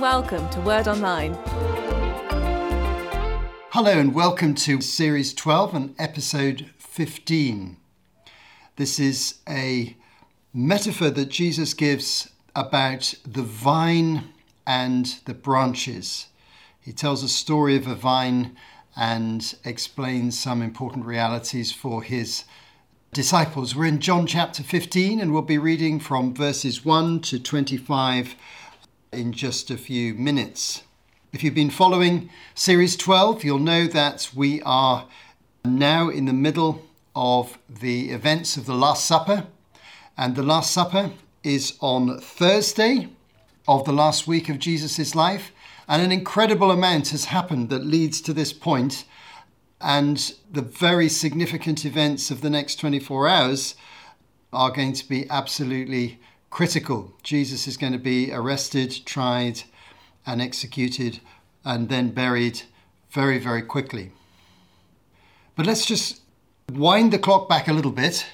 welcome to Word Online. Hello, and welcome to Series 12 and Episode 15. This is a metaphor that Jesus gives about the vine and the branches. He tells a story of a vine and explains some important realities for his disciples. We're in John chapter 15 and we'll be reading from verses 1 to 25 in just a few minutes. If you've been following Series 12, you'll know that we are now in the middle of the events of the Last Supper. And the Last Supper is on Thursday of the last week of Jesus' life. And an incredible amount has happened that leads to this point. And the very significant events of the next 24 hours are going to be absolutely critical. Jesus is going to be arrested, tried, and executed, and then buried very, very quickly. But let's just wind the clock back a little bit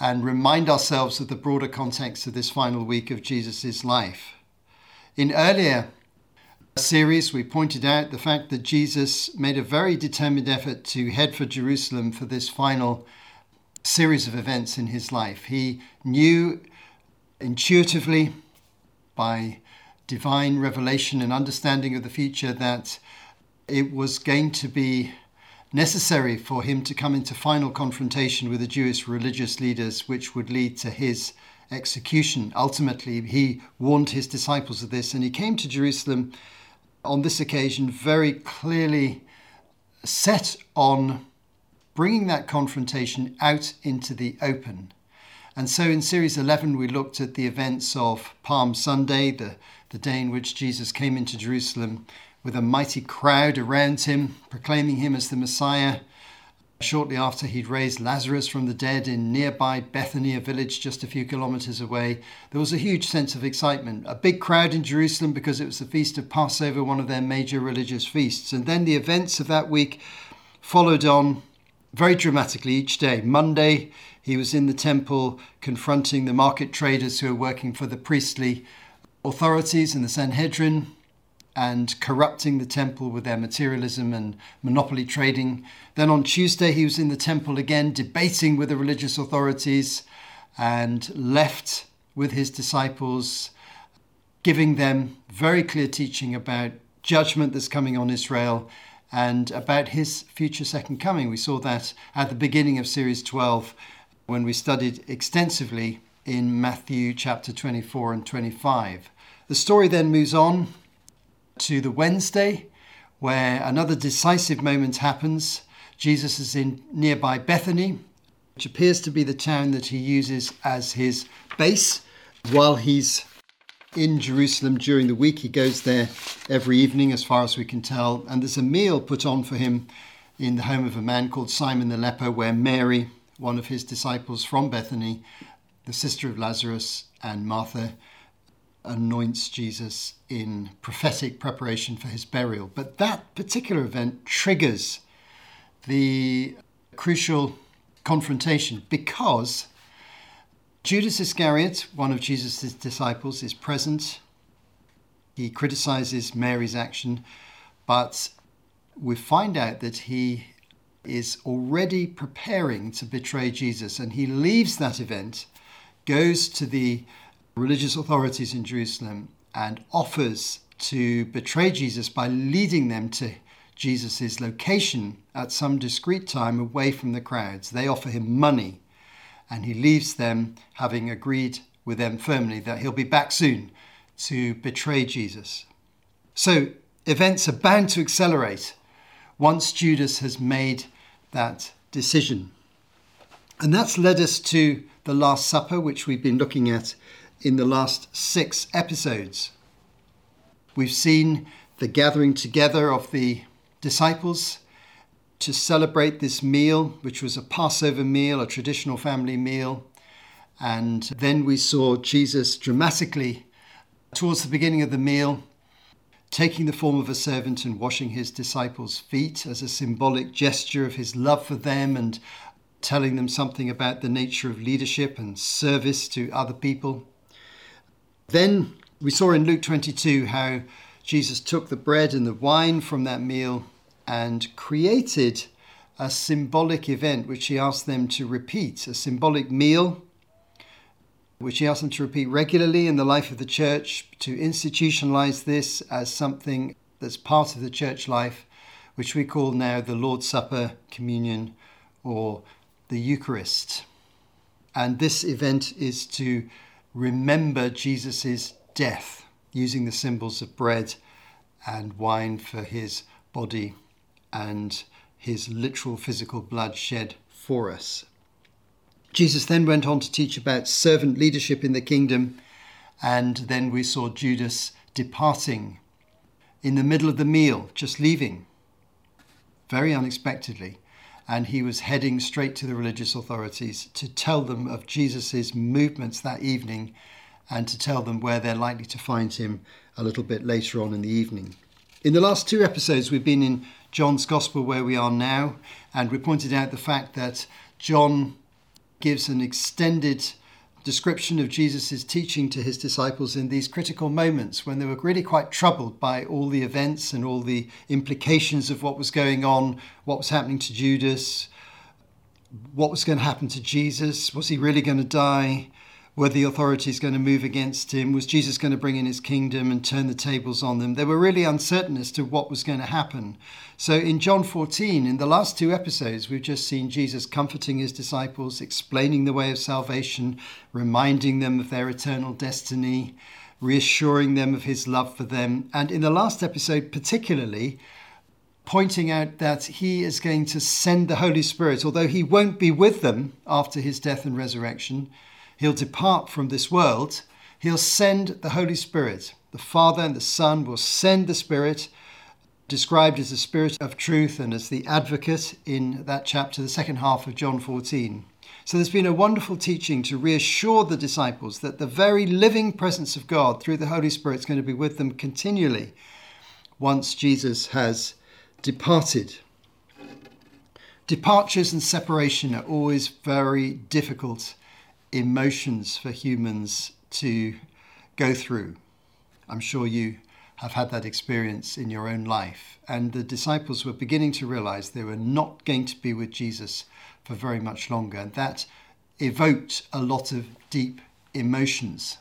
and remind ourselves of the broader context of this final week of Jesus' life. In earlier series, we pointed out the fact that Jesus made a very determined effort to head for Jerusalem for this final series of events in his life. He knew intuitively by divine revelation and understanding of the future that it was going to be necessary for him to come into final confrontation with the Jewish religious leaders, which would lead to his execution. Ultimately, he warned his disciples of this, and he came to Jerusalem on this occasion very clearly set on bringing that confrontation out into the open. And so in Series 11, we looked at the events of Palm Sunday, the, the day in which Jesus came into Jerusalem with a mighty crowd around him, proclaiming him as the Messiah. Shortly after he'd raised Lazarus from the dead in nearby Bethany, a village just a few kilometers away, there was a huge sense of excitement. A big crowd in Jerusalem because it was the feast of Passover, one of their major religious feasts. And then the events of that week followed on very dramatically each day. Monday, he was in the temple confronting the market traders who were working for the priestly authorities in the Sanhedrin and corrupting the temple with their materialism and monopoly trading. Then on Tuesday, he was in the temple again, debating with the religious authorities and left with his disciples, giving them very clear teaching about judgment that's coming on Israel and about his future second coming. We saw that at the beginning of Series 12 when we studied extensively in Matthew chapter 24 and 25. The story then moves on to the Wednesday, where another decisive moment happens. Jesus is in nearby Bethany, which appears to be the town that he uses as his base while he's in Jerusalem during the week. He goes there every evening, as far as we can tell, and there's a meal put on for him in the home of a man called Simon the leper, where Mary, one of his disciples from Bethany, the sister of Lazarus, and Martha anoints Jesus in prophetic preparation for his burial. But that particular event triggers the crucial confrontation because Judas Iscariot, one of Jesus' disciples, is present. He criticizes Mary's action, but we find out that he is already preparing to betray Jesus and he leaves that event, goes to the religious authorities in Jerusalem and offers to betray Jesus by leading them to Jesus' location at some discreet time away from the crowds. They offer him money and he leaves them having agreed with them firmly that he'll be back soon to betray Jesus. So events are bound to accelerate once Judas has made that decision. And that's led us to the Last Supper, which we've been looking at in the last six episodes. We've seen the gathering together of the disciples to celebrate this meal, which was a Passover meal, a traditional family meal. And then we saw Jesus dramatically, towards the beginning of the meal, taking the form of a servant and washing his disciples' feet as a symbolic gesture of his love for them and telling them something about the nature of leadership and service to other people. Then We saw in Luke 22 how Jesus took the bread and the wine from that meal and created a symbolic event which he asked them to repeat, a symbolic meal which he asked them to repeat regularly in the life of the church, to institutionalize this as something that's part of the church life, which we call now the Lord's Supper, Communion, or the Eucharist. And this event is to remember Jesus' death using the symbols of bread and wine for his body and his literal physical blood shed for us. Jesus then went on to teach about servant leadership in the kingdom, and then we saw Judas departing in the middle of the meal, just leaving very unexpectedly. And he was heading straight to the religious authorities to tell them of Jesus' movements that evening and to tell them where they're likely to find him a little bit later on in the evening. In the last two episodes, we've been in John's Gospel where we are now, and we pointed out the fact that John gives an extended description of Jesus' teaching to his disciples in these critical moments when they were really quite troubled by all the events and all the implications of what was going on, what was happening to Judas, what was going to happen to Jesus, was he really going to die? Were the authorities going to move against him? Was Jesus going to bring in his kingdom and turn the tables on them? They were really uncertain as to what was going to happen. So in John 14, in the last two episodes, we've just seen Jesus comforting his disciples, explaining the way of salvation, reminding them of their eternal destiny, reassuring them of his love for them. And in the last episode, particularly, pointing out that he is going to send the Holy Spirit, although he won't be with them after his death and resurrection he'll depart from this world, he'll send the Holy Spirit. The Father and the Son will send the Spirit, described as the Spirit of truth and as the advocate in that chapter, the second half of John 14. So there's been a wonderful teaching to reassure the disciples that the very living presence of God through the Holy Spirit is going to be with them continually once Jesus has departed. Departures and separation are always very difficult emotions for humans to go through. I'm sure you have had that experience in your own life. And the disciples were beginning to realize they were not going to be with Jesus for very much longer. And that evoked a lot of deep emotions.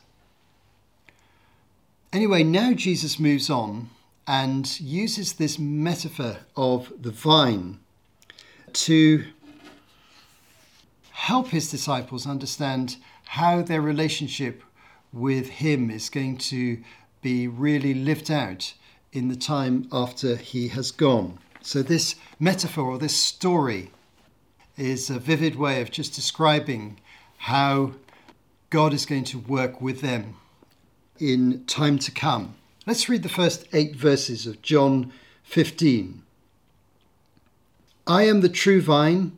Anyway, now Jesus moves on and uses this metaphor of the vine to help his disciples understand how their relationship with him is going to be really lived out in the time after he has gone. So, this metaphor or this story is a vivid way of just describing how God is going to work with them in time to come. Let's read the first eight verses of John 15. I am the true vine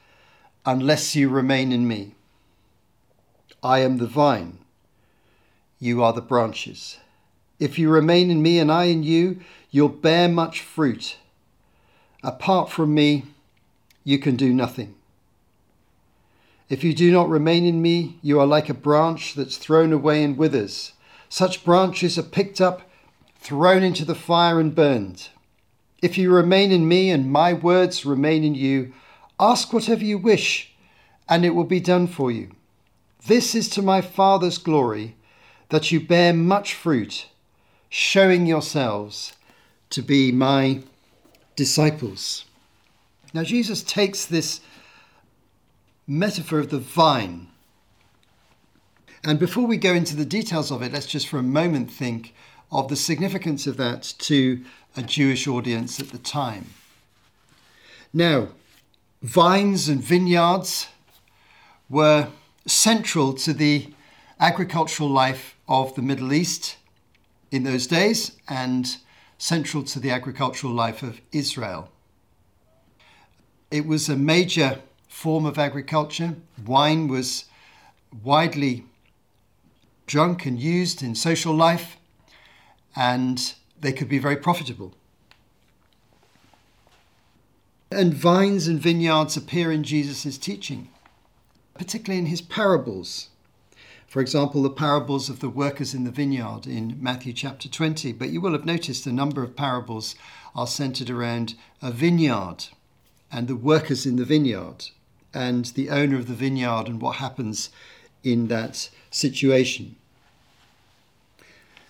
unless you remain in me. I am the vine, you are the branches. If you remain in me and I in you, you'll bear much fruit. Apart from me, you can do nothing. If you do not remain in me, you are like a branch that's thrown away and withers. Such branches are picked up, thrown into the fire, and burned. If you remain in me and my words remain in you, Ask whatever you wish, and it will be done for you. This is to my Father's glory, that you bear much fruit, showing yourselves to be my disciples. Now, Jesus takes this metaphor of the vine. And before we go into the details of it, let's just for a moment think of the significance of that to a Jewish audience at the time. Now, vines and vineyards were central to the agricultural life of the Middle East. in those days and central to the agricultural life of Israel. It was a major form of agriculture. Wine was widely drunk and used in social life, and they could be very profitable. And vines and vineyards appear in Jesus' teaching, particularly in his parables. For example, the parables of the workers in the vineyard in Matthew chapter 20. But you will have noticed a number of parables are centered around a vineyard and the workers in the vineyard and the owner of the vineyard and what happens in that situation.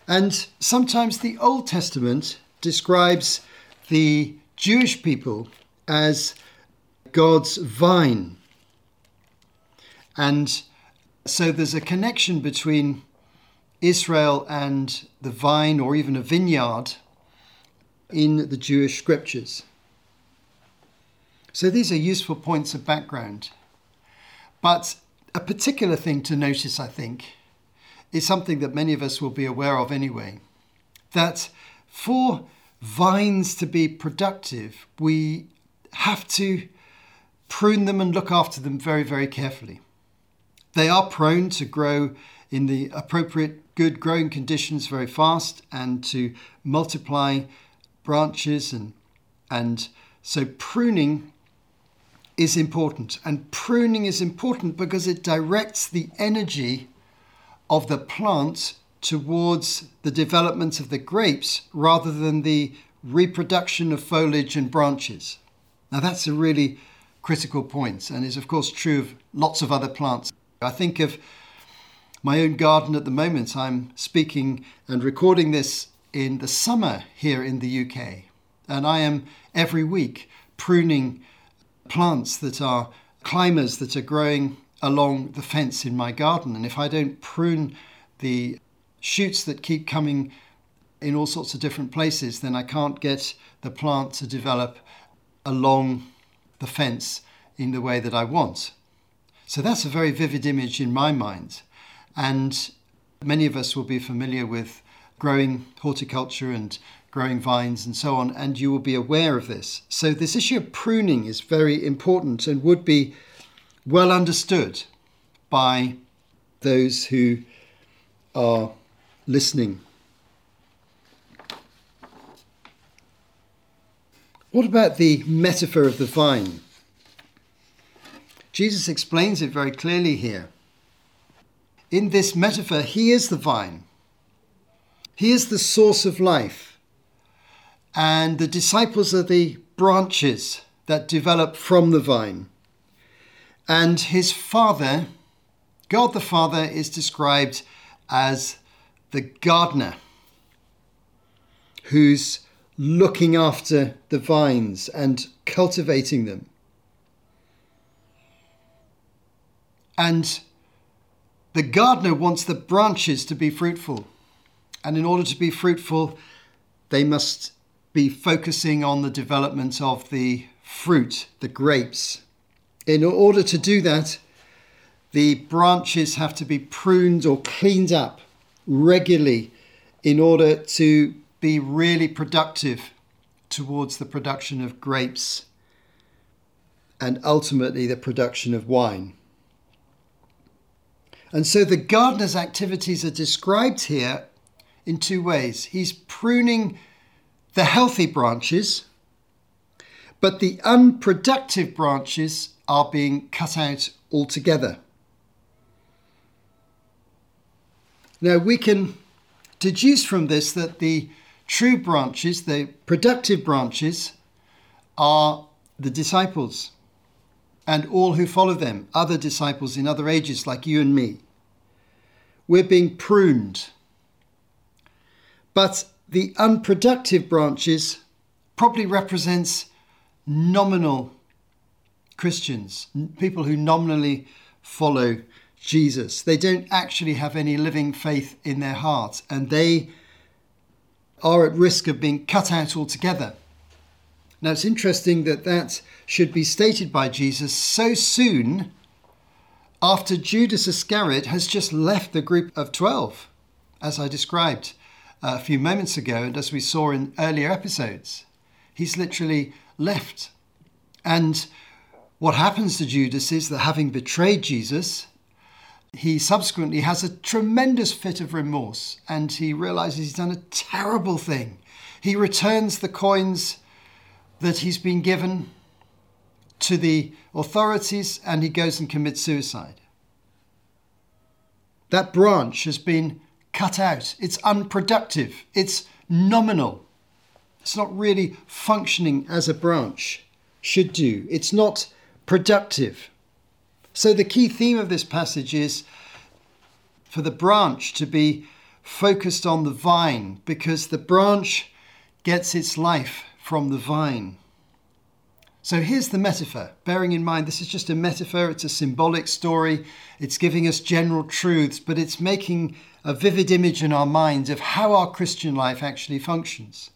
And sometimes the Old Testament describes the Jewish people as God's vine. And so there's a connection between Israel and the vine or even a vineyard in the Jewish scriptures. So these are useful points of background. But a particular thing to notice, I think, is something that many of us will be aware of anyway that for vines to be productive, we have to prune them and look after them very, very carefully. They are prone to grow in the appropriate good growing conditions very fast and to multiply branches and and so pruning is important. And pruning is important because it directs the energy of the plant towards the development of the grapes rather than the reproduction of foliage and branches. Now, that's a really critical point and is, of course, true of lots of other plants. I think of my own garden at the moment. I'm speaking and recording this in the summer here in the UK, and I am every week pruning plants that are climbers that are growing along the fence in my garden. And if I don't prune the shoots that keep coming in all sorts of different places, then I can't get the plant to develop along the fence in the way that I want. So that's a very vivid image in my mind. And many of us will be familiar with growing horticulture and growing vines and so on, and you will be aware of this. So, this issue of pruning is very important and would be well understood by those who are listening. What about the metaphor of the vine? Jesus explains it very clearly here. In this metaphor, he is the vine. He is the source of life and the disciples are the branches that develop from the vine. And his father, God the Father, is described as the gardener who's looking after the vines and cultivating them. And the gardener wants the branches to be fruitful. And in order to be fruitful, they must be focusing on the development of the fruit, the grapes. In order to do that, the branches have to be pruned or cleaned up regularly in order to be really productive towards the production of grapes and ultimately the production of wine. And so the gardener's activities are described here in two ways. He's pruning the healthy branches, but the unproductive branches are being cut out altogether. Now, we can deduce from this that the true branches, the productive branches, are the disciples and all who follow them, other disciples in other ages like you and me. We're being pruned. But the unproductive branches probably represents nominal Christians, people who nominally follow Jesus. They don't actually have any living faith in their hearts, and they are at risk of being cut out altogether. Now, it's interesting that that should be stated by Jesus so soon after Judas Iscariot has just left the group of 12, as I described uh, a few moments ago, and as we saw in earlier episodes, he's literally left. And what happens to Judas is that having betrayed Jesus, he subsequently has a tremendous fit of remorse and he realizes he's done a terrible thing. He returns the coins that he's been given to the authorities and he goes and commits suicide. That branch has been cut out. It's unproductive. It's nominal. It's not really functioning as a branch should do. It's not productive. So, the key theme of this passage is for the branch to be focused on the vine because the branch gets its life from the vine. So here's the metaphor, bearing in mind this is just a metaphor, it's a symbolic story, it's giving us general truths, but it's making a vivid image in our minds of how our Christian life actually functions.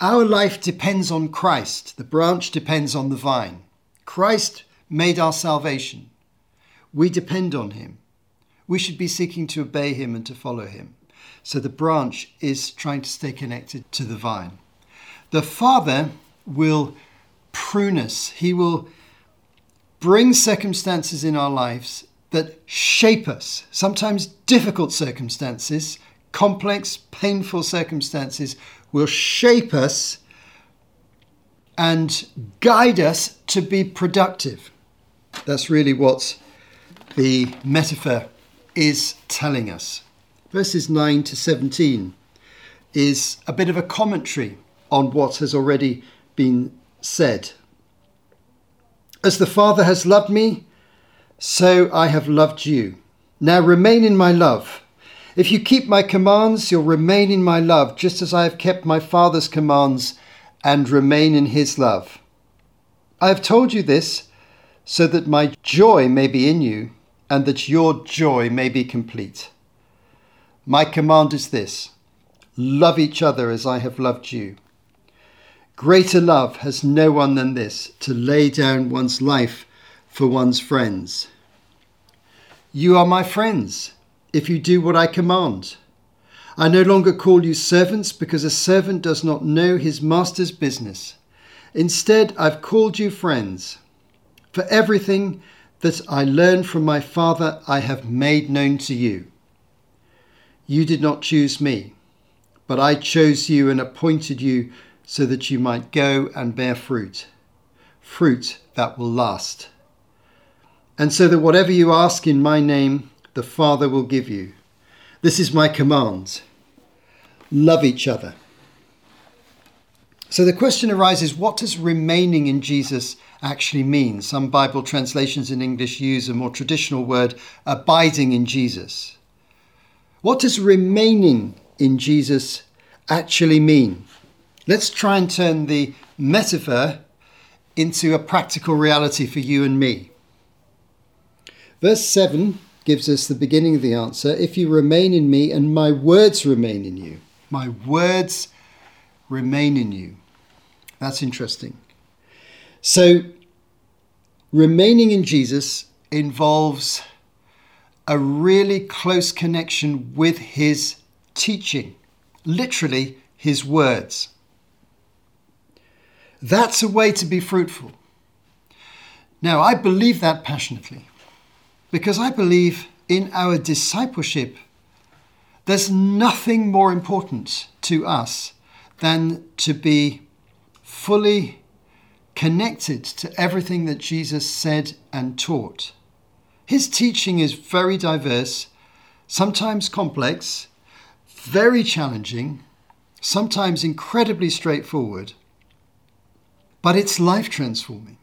Our life depends on Christ, the branch depends on the vine. Christ made our salvation. We depend on him. We should be seeking to obey him and to follow him. So the branch is trying to stay connected to the vine. The Father will prune us, He will bring circumstances in our lives that shape us, sometimes difficult circumstances, complex, painful circumstances will shape us and guide us to be productive. That's really what the metaphor is telling us. Verses 9 to 17 is a bit of a commentary on what has already been said. As the Father has loved me, so I have loved you. Now remain in my love. If you keep my commands, you'll remain in my love, just as I have kept my Father's commands and remain in his love. I have told you this so that my joy may be in you and that your joy may be complete. My command is this love each other as I have loved you. Greater love has no one than this to lay down one's life for one's friends. You are my friends if you do what I command. I no longer call you servants because a servant does not know his master's business. Instead, I've called you friends. For everything that I learned from my Father, I have made known to you. You did not choose me, but I chose you and appointed you so that you might go and bear fruit, fruit that will last. And so that whatever you ask in my name, the Father will give you. This is my command love each other. So the question arises what does remaining in Jesus actually mean? Some Bible translations in English use a more traditional word, abiding in Jesus. What does remaining in Jesus actually mean? Let's try and turn the metaphor into a practical reality for you and me. Verse 7 gives us the beginning of the answer If you remain in me and my words remain in you. My words remain in you. That's interesting. So, remaining in Jesus involves a really close connection with his teaching, literally, his words. That's a way to be fruitful. Now, I believe that passionately because I believe in our discipleship, there's nothing more important to us than to be fully connected to everything that Jesus said and taught. His teaching is very diverse, sometimes complex, very challenging, sometimes incredibly straightforward but it's life transforming.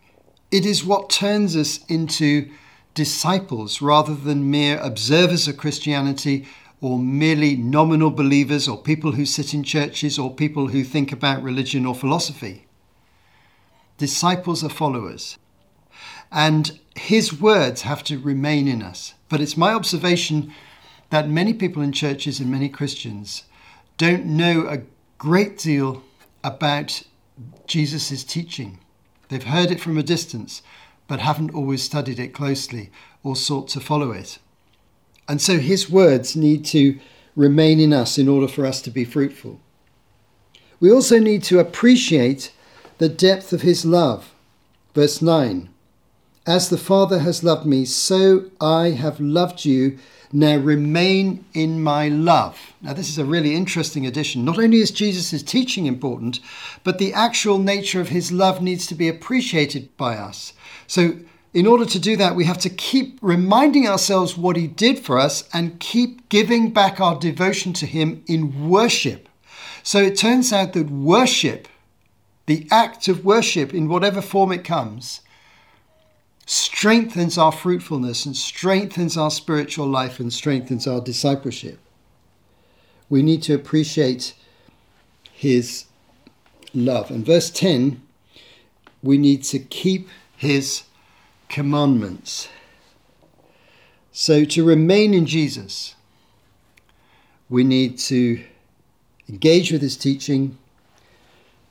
It is what turns us into disciples rather than mere observers of Christianity or merely nominal believers or people who sit in churches or people who think about religion or philosophy. Disciples are followers. And his words have to remain in us. But it's my observation that many people in churches and many Christians don't know a great deal about Jesus' teaching. They've heard it from a distance, but haven't always studied it closely or sought to follow it. And so his words need to remain in us in order for us to be fruitful. We also need to appreciate the depth of his love. Verse 9 As the Father has loved me, so I have loved you. Now remain in my love. Now, this is a really interesting addition. Not only is Jesus' teaching important, but the actual nature of his love needs to be appreciated by us. So, in order to do that, we have to keep reminding ourselves what he did for us and keep giving back our devotion to him in worship. So it turns out that worship, the act of worship in whatever form it comes, strengthens our fruitfulness and strengthens our spiritual life and strengthens our discipleship. We need to appreciate his love. And verse 10, we need to keep his commandments. So, to remain in Jesus, we need to engage with his teaching,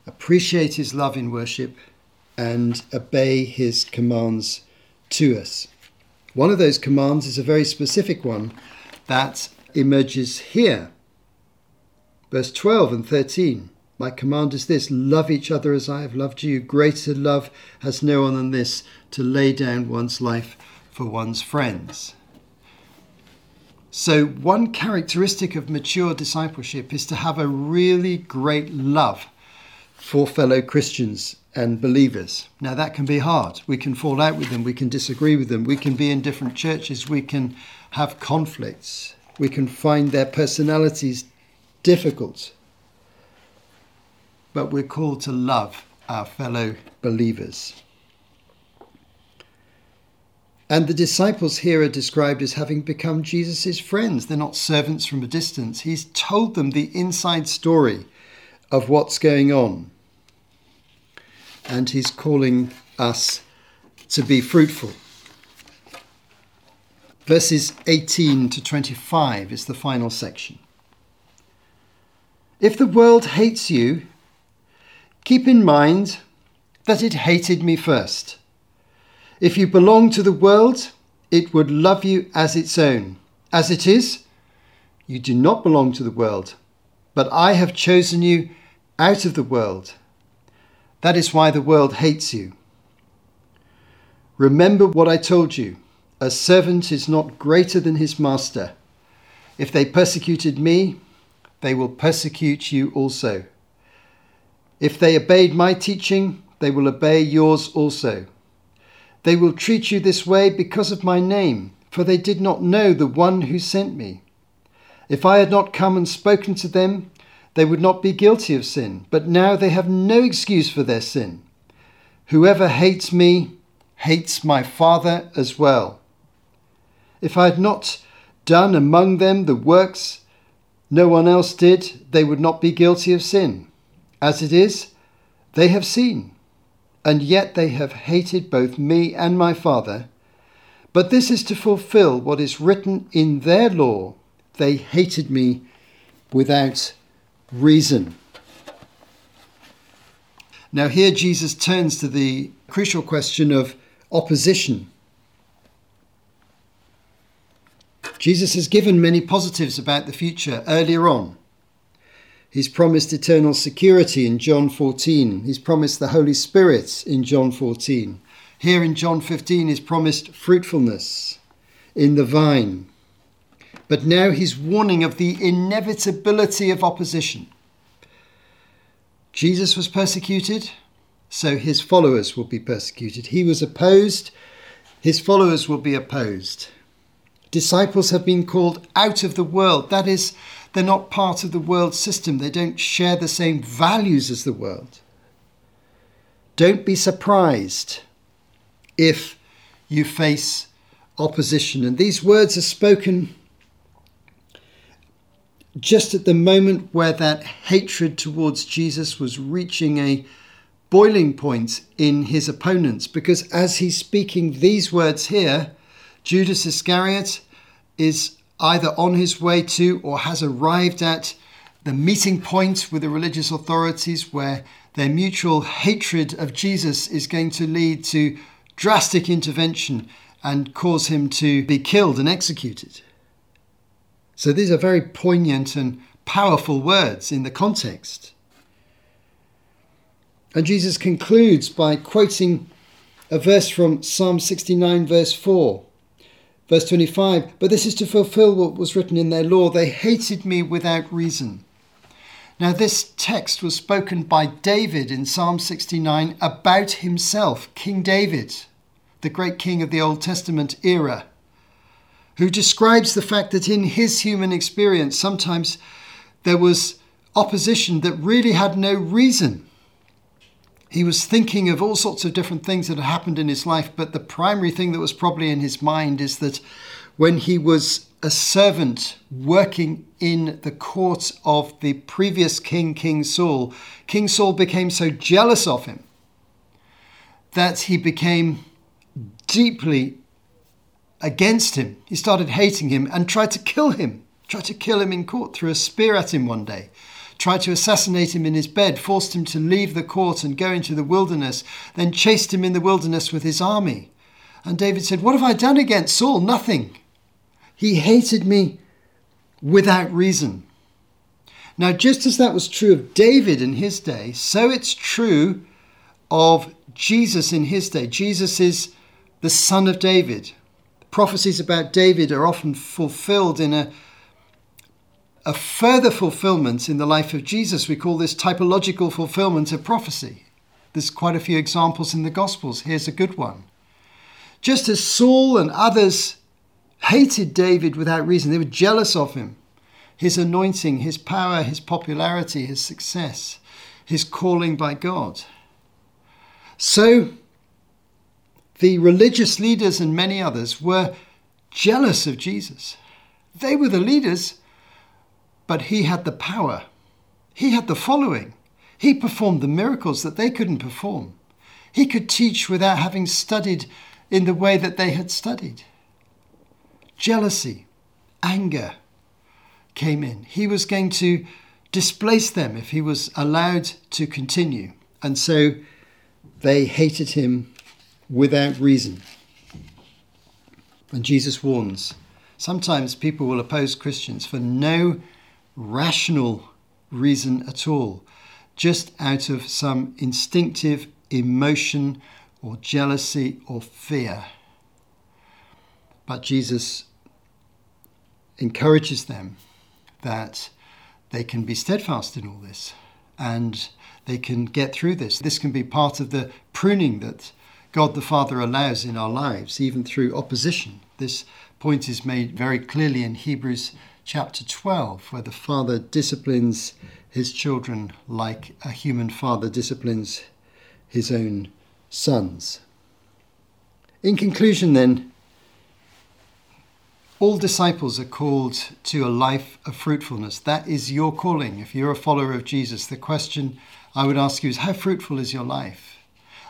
appreciate his love in worship, and obey his commands to us. One of those commands is a very specific one that emerges here. Verse 12 and 13. My command is this love each other as I have loved you. Greater love has no one than this to lay down one's life for one's friends. So, one characteristic of mature discipleship is to have a really great love for fellow Christians and believers. Now, that can be hard. We can fall out with them, we can disagree with them, we can be in different churches, we can have conflicts, we can find their personalities difficult but we're called to love our fellow believers. And the disciples here are described as having become Jesus' friends. They're not servants from a distance. He's told them the inside story of what's going on. And he's calling us to be fruitful. Verses 18 to 25 is the final section. If the world hates you, Keep in mind that it hated me first. If you belong to the world, it would love you as its own. As it is, you do not belong to the world, but I have chosen you out of the world. That is why the world hates you. Remember what I told you a servant is not greater than his master. If they persecuted me, they will persecute you also. If they obeyed my teaching, they will obey yours also. They will treat you this way because of my name, for they did not know the one who sent me. If I had not come and spoken to them, they would not be guilty of sin, but now they have no excuse for their sin. Whoever hates me hates my Father as well. If I had not done among them the works no one else did, they would not be guilty of sin. As it is, they have seen, and yet they have hated both me and my Father. But this is to fulfill what is written in their law they hated me without reason. Now, here Jesus turns to the crucial question of opposition. Jesus has given many positives about the future earlier on. He's promised eternal security in John 14. He's promised the Holy Spirit in John 14. Here in John 15, he's promised fruitfulness in the vine. But now he's warning of the inevitability of opposition. Jesus was persecuted, so his followers will be persecuted. He was opposed, his followers will be opposed. Disciples have been called out of the world. That is, they're not part of the world system. They don't share the same values as the world. Don't be surprised if you face opposition. And these words are spoken just at the moment where that hatred towards Jesus was reaching a boiling point in his opponents. Because as he's speaking these words here, Judas Iscariot is either on his way to or has arrived at the meeting point with the religious authorities where their mutual hatred of Jesus is going to lead to drastic intervention and cause him to be killed and executed. So these are very poignant and powerful words in the context. And Jesus concludes by quoting a verse from Psalm 69, verse 4. Verse 25, but this is to fulfill what was written in their law. They hated me without reason. Now, this text was spoken by David in Psalm 69 about himself, King David, the great king of the Old Testament era, who describes the fact that in his human experience, sometimes there was opposition that really had no reason. He was thinking of all sorts of different things that had happened in his life, but the primary thing that was probably in his mind is that when he was a servant working in the court of the previous king, King Saul, King Saul became so jealous of him that he became deeply against him. He started hating him and tried to kill him, tried to kill him in court, threw a spear at him one day tried to assassinate him in his bed, forced him to leave the court and go into the wilderness, then chased him in the wilderness with his army. And David said, What have I done against Saul? Nothing. He hated me without reason. Now, just as that was true of David in his day, so it's true of Jesus in his day. Jesus is the son of David. Prophecies about David are often fulfilled in a a further fulfillment in the life of Jesus. We call this typological fulfillment of prophecy. There's quite a few examples in the Gospels. Here's a good one. Just as Saul and others hated David without reason, they were jealous of him, his anointing, his power, his popularity, his success, his calling by God. So, the religious leaders and many others were jealous of Jesus. They were the leaders, but he had the power, he had the following. He performed the miracles that they couldn't perform. He could teach without having studied in the way that they had studied. Jealousy, anger came in. He was going to displace them if he was allowed to continue. And so they hated him without reason. And Jesus warns sometimes people will oppose Christians for no rational reason at all, just out of some instinctive emotion or jealousy or fear. But Jesus encourages them that they can be steadfast in all this and they can get through this. This can be part of the pruning that God the Father allows in our lives, even through opposition. This point is made very clearly in Hebrews chapter 12, where the father disciplines his children like a human father disciplines his own sons. In conclusion, then, all disciples are called to a life of fruitfulness. That is your calling. If you're a follower of Jesus, the question I would ask you is how fruitful is your life?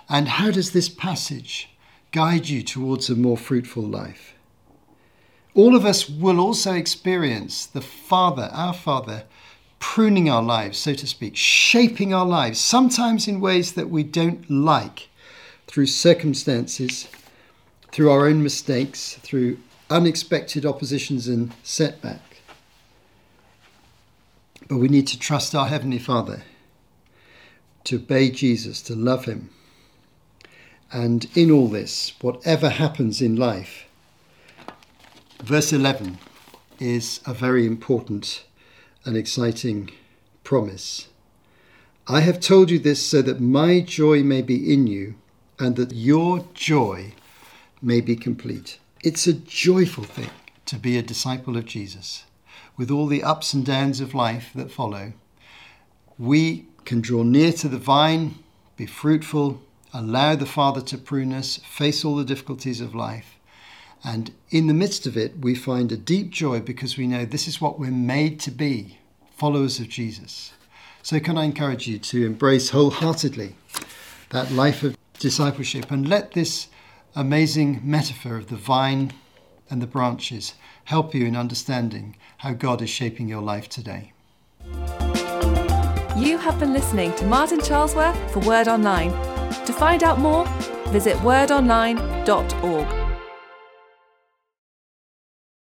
And how does this passage guide you towards a more fruitful life? all of us will also experience the Father, our Father, pruning our lives, so to speak, shaping our lives, sometimes in ways that we don't like, through circumstances, through our own mistakes, through unexpected oppositions and setback. But we need to trust our Heavenly Father, to obey Jesus, to love Him. And in all this, whatever happens in life, Verse 11 is a very important and exciting promise. I have told you this so that my joy may be in you and that your joy may be complete. It's a joyful thing to be a disciple of Jesus. With all the ups and downs of life that follow, we can draw near to the vine, be fruitful, allow the Father to prune us, face all the difficulties of life, and in the midst of it, we find a deep joy because we know this is what we're made to be followers of Jesus. So, can I encourage you to embrace wholeheartedly that life of discipleship and let this amazing metaphor of the vine and the branches help you in understanding how God is shaping your life today. You have been listening to Martin Charlesworth for Word Online. To find out more, visit wordonline.org.